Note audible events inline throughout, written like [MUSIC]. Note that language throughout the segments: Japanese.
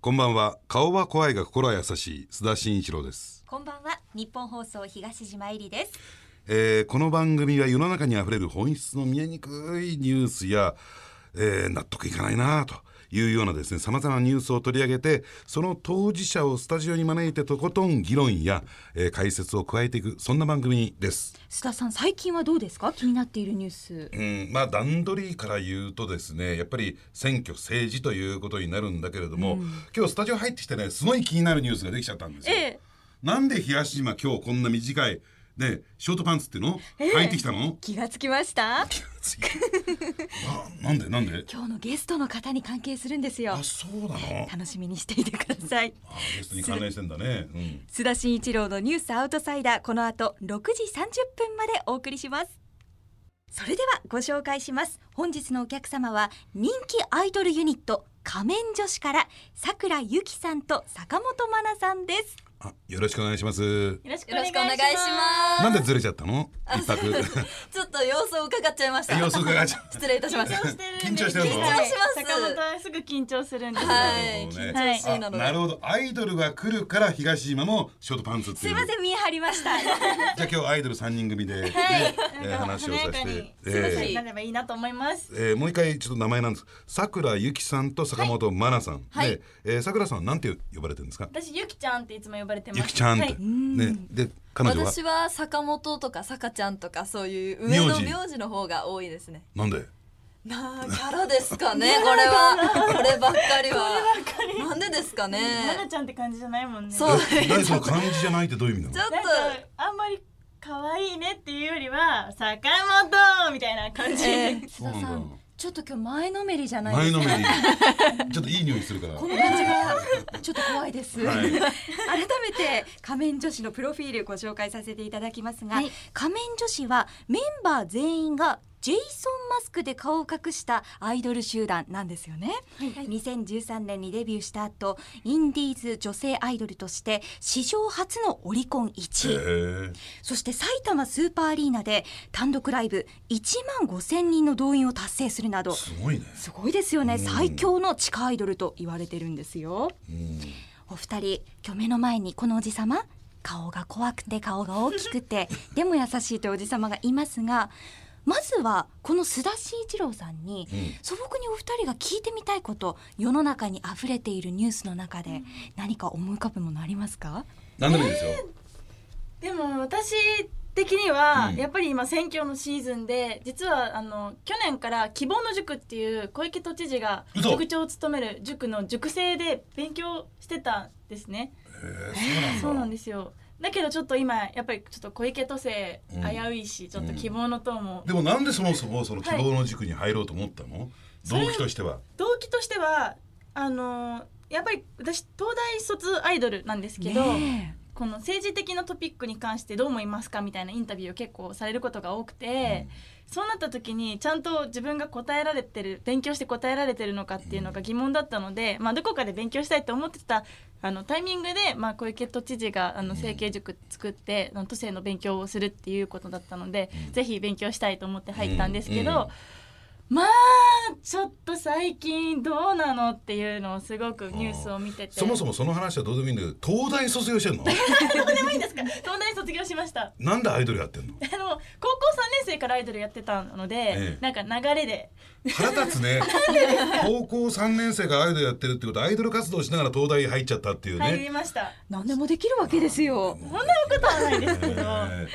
こんばんは。顔は怖いが心は優しい。須田慎一郎です、こんばんは。日本放送東島えりです。えーこの番組は世の中にあふれる本質の見えにくいニュースや、えー納得いかないなというようなですねさまざまなニュースを取り上げてその当事者をスタジオに招いてとことん議論や、えー解説を加えていくそんな番組です。須田さん最近はどうですか？気になっているニュースうん、まあ段取りから言うとですねやっぱり選挙政治ということになるんだけれども、今日スタジオ入ってきてねすごい気になるニュースができちゃったんですよ。ええなんで東島今日こんな短いねショートパンツっていうの、ええ。履いてきたの？気がつきました？ななんでなんで？今日のゲストの方に関係するんですよ。あそうなの？楽しみにしていてください。あゲストに関連してんだね、うん、須田慎一郎のニュースアウトサイダー。この後6時30分までお送りします。それではご紹介します。本日のお客様は人気アイドルユニット仮面女子から桜ゆきさんと坂本真奈さんですあよろしくお願いします。よろしくお願いします。なんでずれちゃったの？一泊。[LAUGHS] ちょっと様子を伺っちゃいました。様子伺っちゃう。失礼いたしました。緊張してるの緊張します。坂本はすぐ緊張するんですよ。はい、なるほど緊張しいなあので。なるほど。アイドルが来るから東島もショートパンツっていう。すいません見え張りました。じゃあ今日アイドル三人組で、ねえー話をさせて。え過ごしーになればいいなと思います。えーもう一回ちょっと名前なんです。さくらゆきさんと坂本真奈さん、はい。で、えー、さんはなんて呼ばれてるんですか？私ゆきちゃんっていつも呼ばれてます。ゆきちゃんって、はいねで彼女は？私は坂本とか坂ちゃんとかそういう上の名字の方が多いですね。なんで？なあ、キャラですかね、[LAUGHS] これは。こればっかりは。[LAUGHS] なんでですかなねな。ちゃんって感じじゃないもんね。そうえ何その漢字じゃないってどういう意味なの？ちょっなんかあんまり可愛いねっていうよりは坂本みたいな感じ。え須田さそうなんんちょっと今日前のめりじゃないですか。前のめり。ちょっといい匂いするから。この感じがちょっと怖いです、はい。改めて仮面女子のプロフィールご紹介させていただきますが、はい。仮仮面女子はメンバー全員がジェイソン・マスクで顔を隠したアイドル集団なんですよね、2013年にデビューした後インディーズ女性アイドルとして史上初のオリコン1位、そして埼玉スーパーアリーナで単独ライブ1万5千人の動員を達成するなどすごいね。すごいですよね、うん。最強の地下アイドルと言われてるんですよ。うん。お二人今日目の前にこのおじさま？顔が怖くて顔が大きくて [LAUGHS] でも優しいというおじさまがいますがまずはこの須田慎一郎さんに、うん。素朴にお二人が聞いてみたいこと世の中に溢れているニュースの中で何か思い浮かぶものありますか、何でもいいですよ、でも私的にはうん。やっぱり今選挙のシーズンで実はあの去年から希望の塾っていう小池都知事が嘘。塾長を務める塾の塾生で勉強してたんですね。へえそうなんですよ。だけどちょっと今やっぱりちょっと小池都政うん。危ういし、ちょっと希望の党も。でもなんでそもそもその希望の軸に入ろうと思ったの、それ動機としては。動機としてはあのやっぱり私東大卒アイドルなんですけど、ねこの政治的なトピックに関してどう思いますかみたいなインタビューを結構されることが多くて、そうなった時にちゃんと自分が答えられてる勉強して答えられてるのかっていうのが疑問だったので、まあ、どこかで勉強したいと思ってたあのタイミングで、まあ、小池都知事があの整形塾作って、あの都政の勉強をするっていうことだったので、ぜひ勉強したいと思って入ったんですけど。うん。うんまあちょっと最近どうなのっていうのをすごくニュースを見てて。そもそもその話はどうでもいいんだけど東大卒業してんの？どうでもいいんですか東大卒業しました。なんでアイドルやってんの？あの高校3年生からアイドルやってたので、ええ。なんか流れで。腹立つね。[LAUGHS] 高校3年生からアイドルやってるってことはアイドル活動しながら東大入っちゃったっていうね、入りました、何でもできるわけですよ。そんなことはないですけど、えー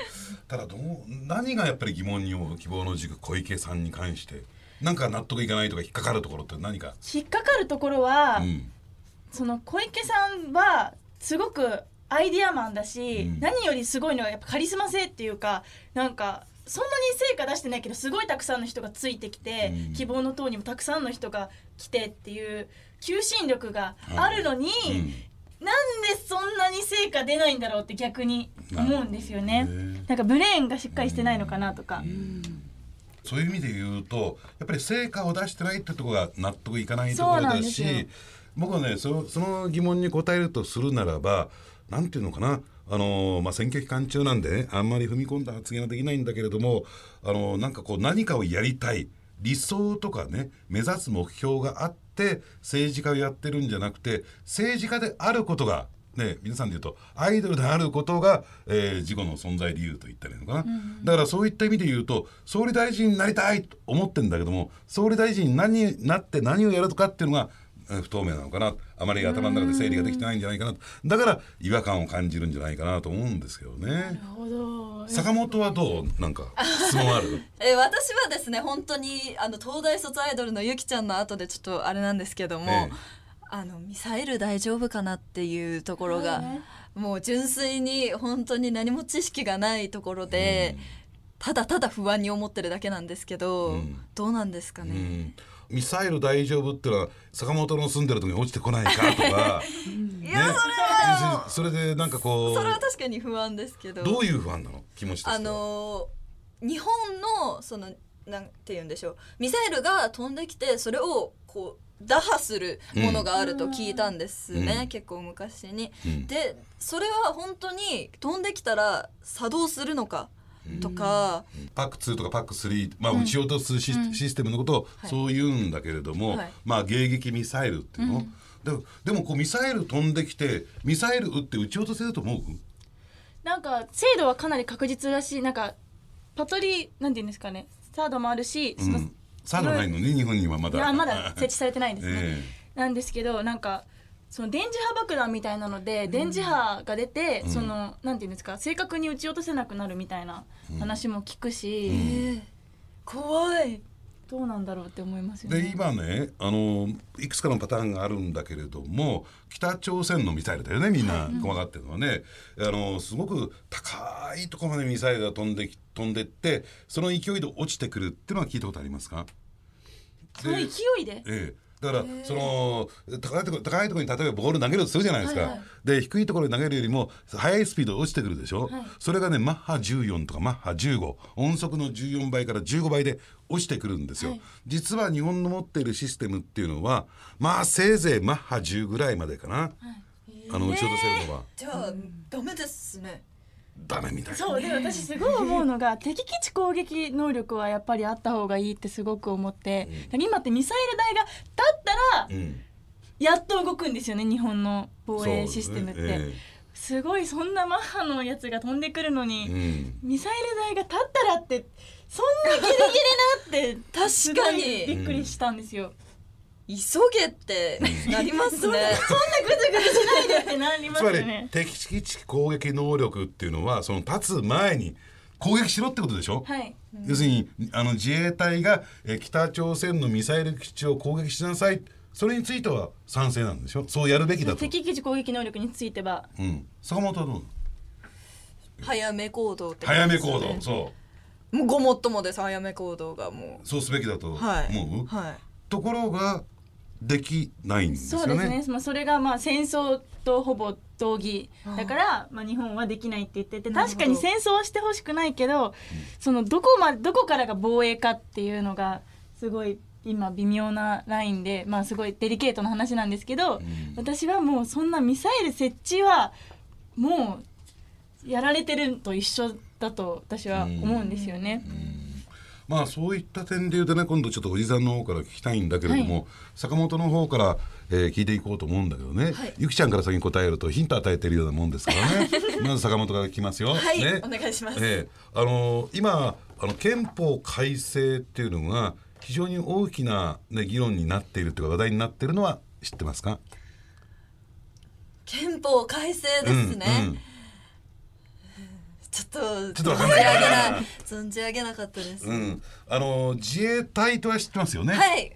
ただどう何がやっぱり疑問に思う希望の軸小池さんに関してなんか納得いかないとか引っかかるところって何か、引っかかるところは、うん。その小池さんはすごくアイディアマンだし、うん。何よりすごいのはやっぱカリスマ性っていうかなんかそんなに成果出してないけどすごいたくさんの人がついてきて、うん。希望の党にもたくさんの人が来てっていう求心力があるのに、うん。なんでそんなに成果出ないんだろうって逆に思うんですよね。なんかブレーンがしっかりしてないのかなとか。そういう意味で言うとやっぱり成果を出してないってところが納得いかないところだし僕はねそのその疑問に答えるとするならばなんていうのかなあのまあ、選挙期間中なんでねあんまり踏み込んだ発言はできないんだけれどもあのなんかこう何かをやりたい理想とかね目指す目標があっって政治家をやってるんじゃなくて政治家であることがね、皆さんで言うとアイドルであることが、えー、事故の存在理由と言ったらいいのかな、うん、だからそういった意味で言うと総理大臣になりたいと思ってんだけども総理大臣に何になって何をやるかっていうのが不透明なのかな。あまり頭の中で整理ができてないんじゃないかなだから違和感を感じるんじゃないかなと思うんですけどね。なるほど。坂本はどう？なんか質問ある？[LAUGHS] え私はですね本当にあの東大卒アイドルのゆきちゃんの後でちょっとあれなんですけども、ええあのミサイル大丈夫かなっていうところが、もう純粋に本当に何も知識がないところで、うん、ただただ不安に思ってるだけなんですけど、うん、どうなんですかね、うん、ミサイル大丈夫ってのは坂本の住んでるとこに落ちてこないかとか [LAUGHS] いや、それは。それでなんかこうそれは確かに不安ですけど。どういう不安なの？気持ちあの日本のそのなんて言うんでしょう。ミサイルが飛んできてそれをこう打破するものがあると聞いたんですね、うん、結構昔に。うん、でそれは本当に飛んできたら作動するのかとか、うん、パック2とかパック3、まあ、撃ち落とすシ,、システムのことをそう言うんだけれども、はい、まあ迎撃ミサイルっていうの、ででもこうミサイル飛んできてミサイル撃って撃ち落とせると思う？なんか精度はかなり確実だしなんかパトリなんて言うんですかねサードもあるし、そのサードないのね日本にはまだ。まだ設置されてないんですね、えー、なんですけどなんかその電磁波爆弾みたいなので、電磁波が出て、うん、そのなんていうんですか正確に撃ち落とせなくなるみたいな話も聞くし、うん、怖いどうなんだろうって思いますよね。で今ねあのいくつかのパターンがあるんだけれども北朝鮮のミサイルだよねみんな。怖がってるのはね、あのすごく高いところまでミサイルが飛んで飛んでってその勢いで落ちてくるっていうのは聞いたことありますか？その勢いで、ええ、だからその高いところ高いところに例えばボール投げるとするじゃないですか、はいはい、で低いところに投げるよりも速いスピード落ちてくるでしょ、はい、それがねマッハ14とかマッハ15音速の14倍から15倍で落ちてくるんですよ、はい、実は日本の持っているシステムっていうのはまあせいぜいマッハ10ぐらいまでかな、はい、あの打ち落とせるのは、じゃあダメですねダメみたいな。そうで私すごい思うのが [LAUGHS] 敵基地攻撃能力はやっぱりあった方がいいってすごく思って、うん、今ってミサイル台が立ったら、うん、やっと動くんですよね日本の防衛システムって。ねえー、すごいそんなマッハのやつが飛んでくるのに、うん、ミサイル台が立ったらってそんなギリギリなって [LAUGHS] 確かに。びっくりしたんですよ。急げってなりますね。そんなグズグズしないでってなりますね。敵基地攻撃能力っていうのはその立つ前に攻撃しろってことでしょ、はい、要するにあの自衛隊がえ北朝鮮のミサイル基地を攻撃しなさい。それについては賛成なんでしょ？そうやるべきだと。敵基地攻撃能力については、うん、坂本はどう？早め行動って、ね、早め行動。そう。もうごもっともです。早め行動がもう。そうすべきだと思う、はい。はい、ところができないんですよね。そうですね。まあそれがまあ戦争とほぼ同義だからまあ日本はできないって言ってて確かに戦争はしてほしくないけど、そのどこまどこからが防衛かっていうのがすごい今微妙なラインでまあすごいデリケートな話なんですけど、私はもうそんなミサイル設置はもうやられてると一緒だと私は思うんですよね。まあそういった点で言うとね今度ちょっとおじさんの方から聞きたいんだけれども、はい、坂本の方から、えー、聞いていこうと思うんだけどね、はい、ゆきちゃんから先に答えるとヒント与えてるようなもんですからね。[LAUGHS] まず坂本から聞きますよ。はい、ね、お願いします、えー、あのー、今あの憲法改正っていうのが非常に大きな、ね、議論になっているというか話題になっているのは知ってますか？憲法改正ですね、うんうんちょっとちょっと存じ上げな存じ上げなかったです。うん、あの自衛隊とは知ってますよね。はい。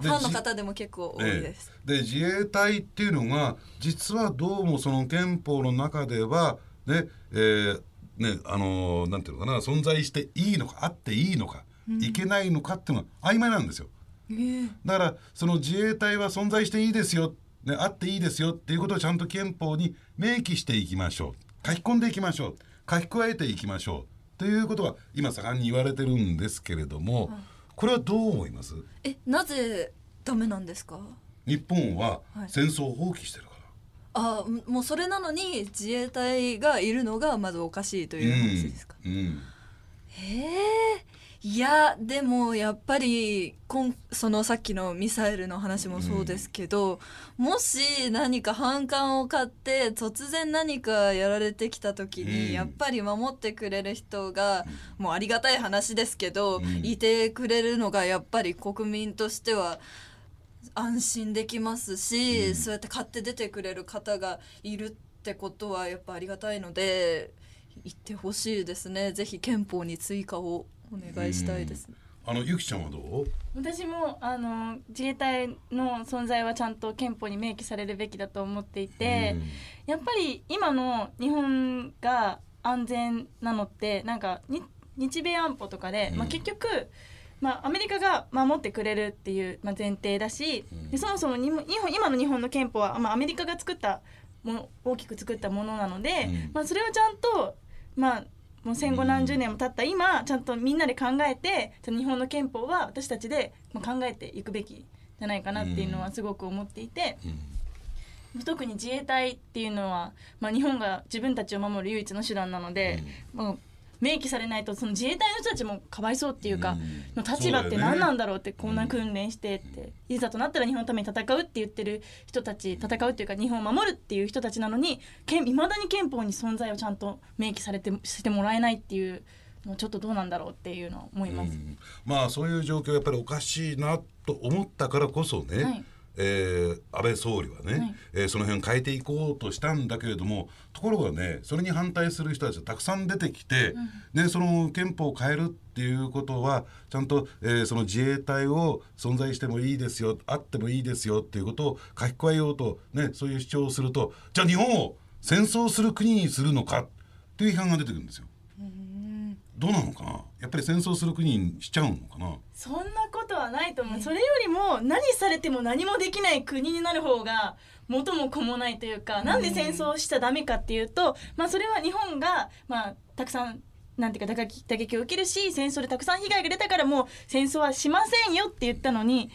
ファンの方でも結構多いです。えで自衛隊っていうのが実はどうもその憲法の中ではね、えー、ねあのなんていうのかな存在していいのかあっていいのか、うん、いけないのかっていうのは曖昧なんですよ。えー、だからその自衛隊は存在していいですよ、ね、あっていいですよっていうことをちゃんと憲法に明記していきましょう書き込んでいきましょう。書き加えていきましょう。ということが今盛んに言われてるんですけれども、これはどう思います？えなぜダメなんですか？日本は戦争を放棄してるから、はい、あもうそれなのに自衛隊がいるのがまずおかしいという話ですか、うん。うん、へえいやでもやっぱりこんそのさっきのミサイルの話もそうですけど、もし何か反感を買って突然何かやられてきた時に、うん。やっぱり守ってくれる人が、もうありがたい話ですけど、うん。いてくれるのがやっぱり国民としては安心できますし、うん。そうやって買って出てくれる方がいるってことはやっぱありがたいので言ってほしいですね。ぜひ憲法に追加をお願いしたいです、あのゆきちゃんはどう？私もあの自衛隊の存在はちゃんと憲法に明記されるべきだと思っていて、やっぱり今の日本が安全なのってなんかに日米安保とかで、うん。まあ、結局、まあ、アメリカが守ってくれるっていう、まあ、前提だし、うん。でそもそもにも日本今の日本の憲法は、まあ、アメリカが作ったもの大きく作ったものなので、うん。まあ、それをちゃんと、まあ、もう戦後何十年も経った今ちゃんとみんなで考えて日本の憲法は私たちでまあ考えていくべきじゃないかなっていうのはすごく思っていて。うん特に自衛隊っていうのは、まあ、日本が自分たちを守る唯一の手段なので、もう明記されないとその自衛隊の人たちもかわいそうっていうか、うん。の立場って何なんだろうってこんな訓練してって、いざとなったら日本のために戦うって言ってる人たち戦うっていうか日本を守るっていう人たちなのにいまだに憲法に存在をちゃんと明記されてしてもらえないっていうのはちょっとどうなんだろうっていうのは思います。うん。まあそういう状況やっぱりおかしいなと思ったからこそね、はいえー安倍総理はね、はい。えーその辺変えていこうとしたんだけれどもところがねそれに反対する人たちがたくさん出てきて、でその憲法を変えるっていうことはちゃんと、えーその自衛隊を存在してもいいですよあってもいいですよっていうことを書き加えようと、ね、そういう主張をするとじゃあ日本を戦争する国にするのかっていう批判が出てくるんですよ。どうなのかな？やっぱり戦争する国にしちゃうのかな？そんなことはないと思う。それよりも何されても何もできない国になる方が元も子もないというかなんで戦争しちゃダメかっていうと、まあ、それは日本が、まあ、たくさんなんていうか打撃打撃を受けるし戦争でたくさん被害が出たからもう戦争はしませんよって言ったのに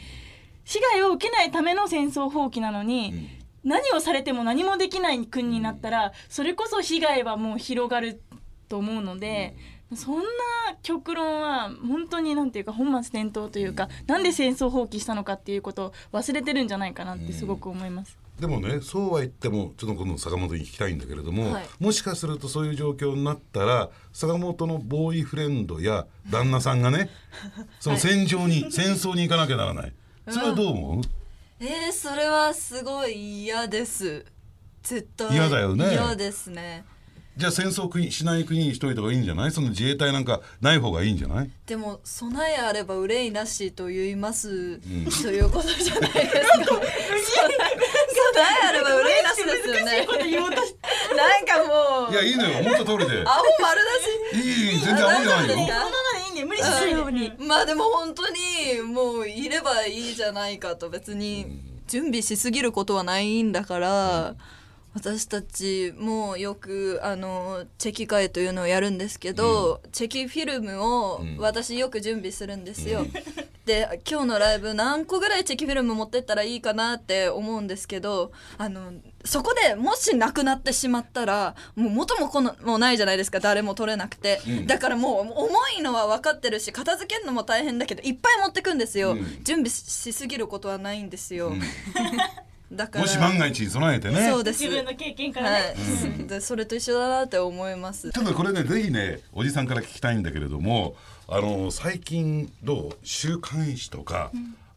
被害を受けないための戦争放棄なのに、何をされても何もできない国になったらそれこそ被害はもう広がると思うので。そんな極論は本当になんていうか本末転倒というかなんで戦争放棄したのかっていうことを忘れてるんじゃないかなってすごく思います。でもねそうは言ってもちょっとこの坂本に聞きたいんだけれども、はい。もしかするとそういう状況になったら坂本のボーイフレンドや [LAUGHS] 旦那さんがねその戦場に、戦争に行かなきゃならない。それはどう思う、えー、それはすごい嫌です。絶対嫌だよね。嫌ですねじゃあ戦争国しない国にしといた方がいいんじゃない？その自衛隊なんかない方がいいんじゃない？でも備えあれば憂いなしと言います、んということじゃないですか。備えあれば憂いなしですよねなん。かもういやいいのよ。本当通りで。アホ丸出しいいいい全然甘いじゃないよ無理しないように。まあでも本当にもういればいいじゃないかと別に準備しすぎることはないんだから、私たちもよくあのチェキ会というのをやるんですけど、チェキフィルムをうん。私よく準備するんですよ。[LAUGHS] で今日のライブ何個ぐらいチェキフィルム持ってったらいいかなって思うんですけどあのそこでもしなくなってしまったらもう元も子もないじゃないですか。誰も取れなくて、うん。だからもう重いのは分かってるし片付けるのも大変だけどいっぱい持ってくんですよ、うん。準備しすぎることはないんですよ、うん [LAUGHS] だからもし万が一に備えてね。そうです。自分の経験からはね。い、でそれと一緒だなって思います。ちょっとこれねぜひねおじさんから聞きたいんだけれどもあの最近どう？週刊誌とか、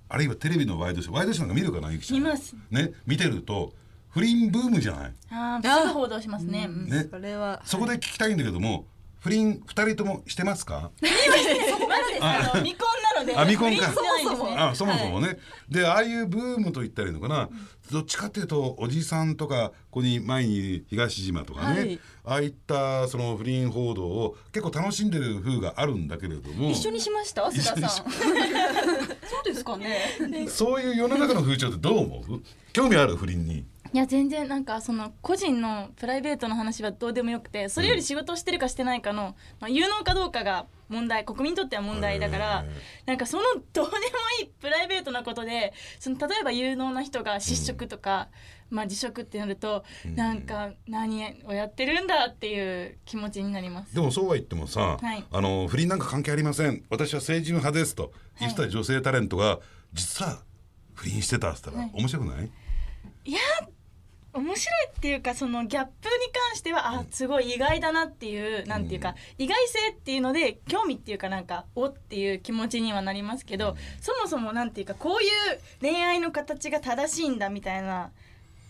あるいはテレビのワイドショーワイドショーなんか見るかなゆきちゃん。見ます。ね見てると不倫ブームじゃない？ああ、すぐ報道しますね。うん。ね。それは。そこで聞きたいんだけども不倫二人ともしてますか？[LAUGHS] まだですあの未婚なので。あ未婚か。不倫じゃないんですねあそもそもね、でああいうブームと言ったらいいのかな、どっちかっていうとおじさんとかここに前に東島とかね、はい。ああいったその不倫報道を結構楽しんでる風があるんだけれども。一緒にしました？須田さん。[LAUGHS] そうですかね。そういう世の中の風潮ってどう思う？興味ある？不倫にいや全然なんかその個人のプライベートの話はどうでもよくてそれより仕事をしてるかしてないかの、まあ、有能かどうかが問題国民にとっては問題だからなんかそのどうでもいいプライベートなことでその例えば有能な人が失職とか、まあ、辞職ってなると、なんか何をやってるんだっていう気持ちになります。でもそうは言ってもさ、はい。あの不倫なんか関係ありません。私は成人派ですと。言ってた女性タレントが実は不倫してたって言ったら、面白くない？いや面白いっていうかそのギャップに関してはあすごい意外だなっていうなんていうか意外性っていうので興味っていうかなんかおっていう気持ちにはなりますけどそもそもなんていうかこういう恋愛の形が正しいんだみたいな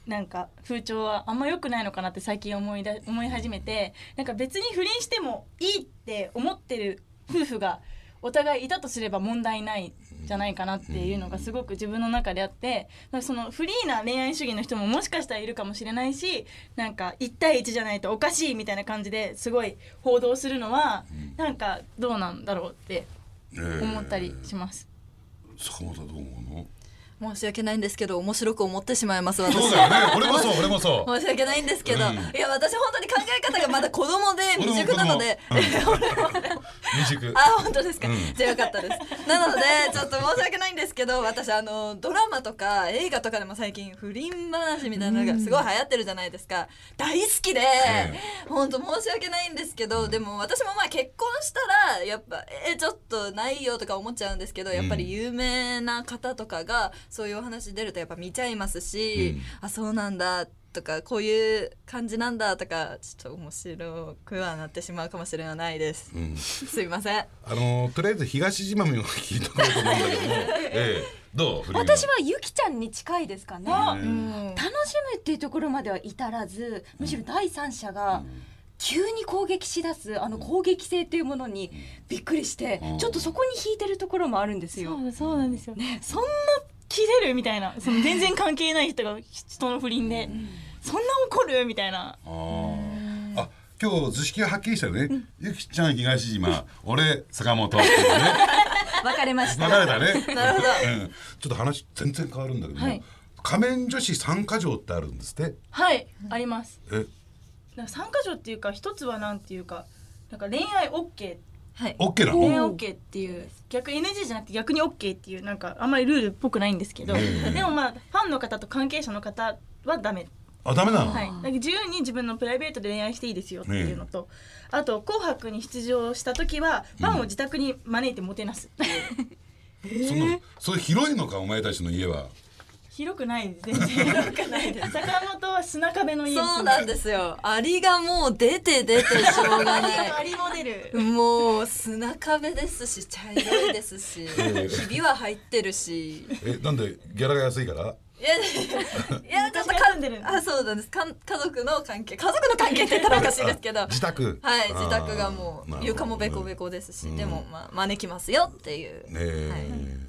なんか風潮はあんま良くないのかなって最近思いだ思い始めてなんか別に不倫してもいいって思ってる夫婦がお互いいたとすれば問題ないじゃないかなっていうのがすごく自分の中であってそのフリーな恋愛主義の人ももしかしたらいるかもしれないしなんか1対1じゃないとおかしいみたいな感じですごい報道するのはなんかどうなんだろうって思ったりします。坂本はどう思うの？申し訳ないんですけど面白く思ってしまいます私。そうだよね。俺もそう俺もそう。申し訳ないんですけど、うん。いや私本当に考え方がまだ子供で未熟なので、[LAUGHS] 未熟。[LAUGHS] あ本当ですか、うん。じゃあよかったです。なのでちょっと申し訳ないんですけど私あのドラマとか映画とかでも最近不倫話みたいなのがすごい流行ってるじゃないですか。大好きで、本当申し訳ないんですけどでも私もまあ結婚したらやっぱえちょっとないよとか思っちゃうんですけどやっぱり有名な方とかがそういうお話出るとやっぱ見ちゃいますし、あそうなんだとかこういう感じなんだとかちょっと面白くはなってしまうかもしれないです。うん。すいません。あのとりあえず東島も聞いてこうと思うんだけども、[LAUGHS] ええ、どう私はゆきちゃんに近いですかね。あうん。楽しむっていうところまでは至らずむしろ第三者が急に攻撃しだすあの攻撃性っていうものにびっくりしてうん。ちょっとそこに引いてるところもあるんですよ。そうそうなんですよ、そんな切れるみたいな。その全然関係ない人が人の不倫で、そんな怒るみたいな。あ今日図式がはっきりしたよね、ゆきちゃん東島俺坂本ね。[LAUGHS] 分かれました。分かれたね。なるほど。うん、ちょっと話全然変わるんだけども、はい。仮面女子参加条ってあるんですって。はい。あります。え？なんか参加条っていうか一つはなんていうかなんか恋愛 OK はい。OK なの？OK っていう。逆 NG じゃなくて逆に OK っていうなんかあんまりルールっぽくないんですけど。うんでもまあファンの方と関係者の方はダメ。あダメなの、はい、だから自由に自分のプライベートで恋愛していいですよっていうのと、あと「紅白」に出場した時はファンを自宅に招いてもてなす。っていう、そんなそれ広いのかお前たちの家は広くない全然広くないです。坂本は砂壁の家にそうなんですよ。アリがもう出て出てしょうがなアリモデル。い。もう砂壁ですし茶色いですしえ [LAUGHS] ひびは入ってるし。えなんでギャラが安いから？いやいやちょっと私が住んでる。んであそうなんです。かん家族の関係。家族の関係って言ったらおかしいですけど。[LAUGHS] 自宅。はい自宅がもう床もベコベコですし、でもまあ招きますよっていう、ねえ、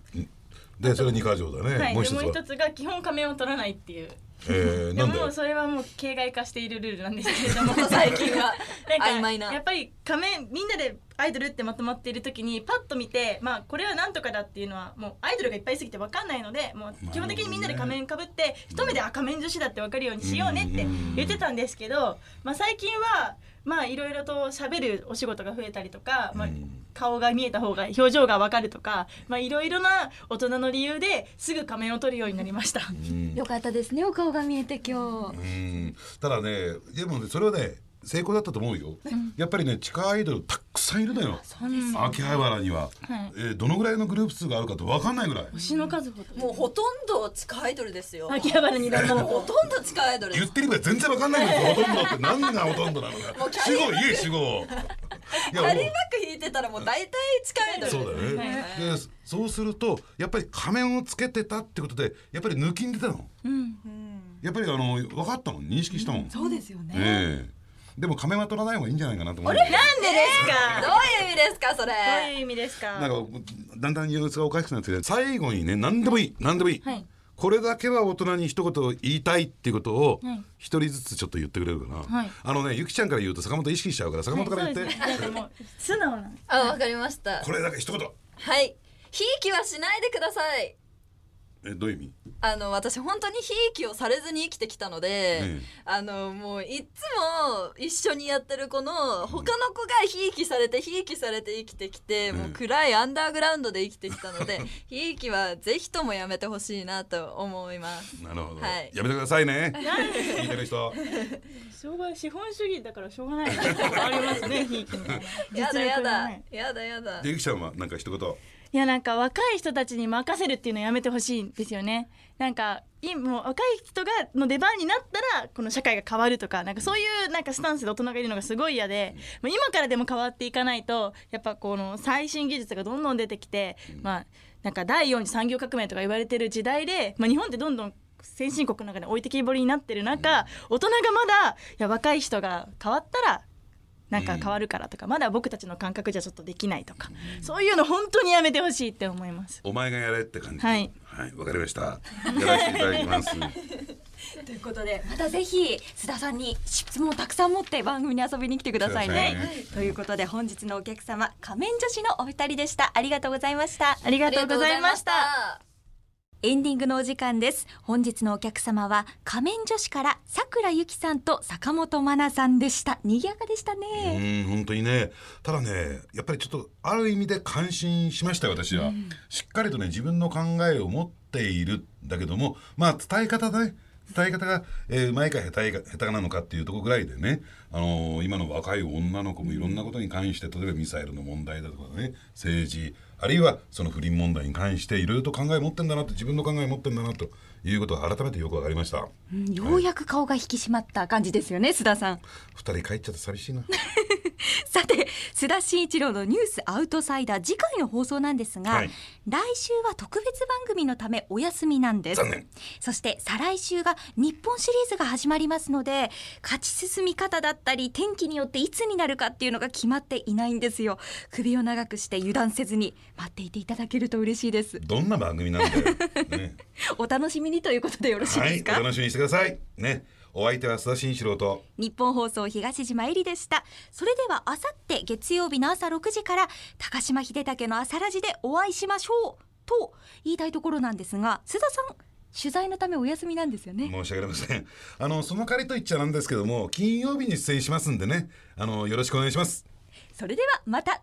でそれ二箇条だね、はい、もう一つは。でもう一つが基本仮面を取らないっていう。えー、[LAUGHS] でもそれはもう形骸化しているルールなんですけれども最近は。[LAUGHS] なんか曖昧な。やっぱり仮面みんなでアイドルってまとまっている時にパッと見てまあこれはなんとかだっていうのはもうアイドルがいっぱいすぎて分かんないのでもう基本的にみんなで仮面かぶって一目であ仮面女子だって分かるようにしようねって言ってたんですけど、まあ、最近はまあいろいろと喋るお仕事が増えたりとか、まあうん。顔が見えた方が表情が分かるとかまあいろいろな大人の理由ですぐ仮面を取るようになりました。うん。よかったですねお顔が見えて今日。うん。ただねでもねそれはね成功だったと思うよ、やっぱりね地下アイドルたくさんいるのよ。秋葉原には、はい。えーどのぐらいのグループ数があるかって分かんないぐらい。星の数ほど。もうほとんど地下アイドルですよ。秋葉原にいる女の [LAUGHS] ほ子とんど地下アイドル。言ってみれば全然分かんないんですよほとんどって。何がほとんどなのか。主語言え主語いキャリーバッグ引いてたらもう大体地下アイドル。そうだよね、でそうするとやっぱり仮面をつけてたってことでやっぱり抜きんでたの。うん。やっぱりあの分かったもん認識したもん、そうですよね。ええでも仮面は取らない方がいいんじゃないかなと思う。あれ？なんでですか？どういう意味ですか？それ。どういう意味ですか？なんかだんだん様子がおかしくなってきて最後にね何でもいい何でもいい、はい。これだけは大人に一言言いたいっていうことをはい。一人ずつちょっと言ってくれるかな、はい。あのねゆきちゃんから言うと坂本意識しちゃうから坂本から言って、はいそうですねもう素直なんです。あわかりました。これだけ一言はい。ひいきはしないでください。えどういう意味？あの私本当にひいきをされずに生きてきたので、ええ。あのもういっつも一緒にやってる子の他の子がひいきされてひいきされて生きてきて、もう暗いアンダーグラウンドで生きてきたのでひいきはぜひともやめてほしいなと思います。なるほど、はい。やめてくださいね。聞いてる人。しょうが資本主義だからしょうがない。ありますねひい。きのやだやだやだやだでゆきちゃんはなんか一言い。やなんか若い。人たちに任せるってい。うのやめてほしい。んですよねなんかもう若い人がの出番になったらこの社会が変わるとかなんかそういうなんかスタンスで大人がいるのがすごい嫌でもう今からでも変わっていかないとやっぱこの最新技術がどんどん出てきて、まあなんか第4次産業革命とか言われてる時代で、まあ、日本ってどんどん先進国の中で置いてきぼりになってる中大人がまだいや若い人が変わったらなんか変わるからとか、まだ僕たちの感覚じゃちょっとできないとか、そういうの本当にやめてほしいって思います。お前がやれって感じ？はい。はいわかりました。やらせていただきます。[LAUGHS] ということでまたぜひ須田さんに質問をたくさん持って番組に遊びに来てくださいね。そうですね。ということで本日のお客様仮面女子のお二人でした。ありがとうございました。ありがととうございました。た。エンディングのお時間です。本日のお客様は仮面女子からさくらゆきさんと坂本真奈さんでした。賑やかでしたうね、ん本当にね。ただねやっぱりちょっとある意味で感心しましたよ私は、しっかりとね自分の考えを持っているんだけどもまあ伝え方だね。伝え方が、えーうまいか下手いか下手なのかっていうところぐらいでね、あのー今の若い女の子もいろんなことに関して例えばミサイルの問題だとかね政治あるいはその不倫問題に関していろいろと考え持ってんだなって自分の考え持ってんだなということが改めてよくわかりました。うんようやく顔が引き締まった感じですよね須田さん。二人帰っちゃって寂しいな [LAUGHS] [LAUGHS] さて須田慎一郎のニュースアウトサイダー次回の放送なんですが、はい。来週は特別番組のためお休みなんです。そして再来週が日本シリーズが始まりますので勝ち進み方だったり天気によっていつになるかっていうのが決まっていないんですよ。首を長くして油断せずに待っていていただけると嬉しいです。どんな番組なんだよ、ね。[LAUGHS] お楽しみにということでよろしいはい、ですか、お楽しみにしてください。ね、お相手は須田慎一郎と。日本放送東島えりでしたそれではあさって月曜日の朝6時から高島秀武の朝ラジでお会いしましょうと言いたいところなんですが須田さん取材のためお休みなんですよね？申し訳ありません。あの、その代わりと言っちゃなんですけども、金曜日に出演しますんでね、あの、よろしくお願いします。それではまた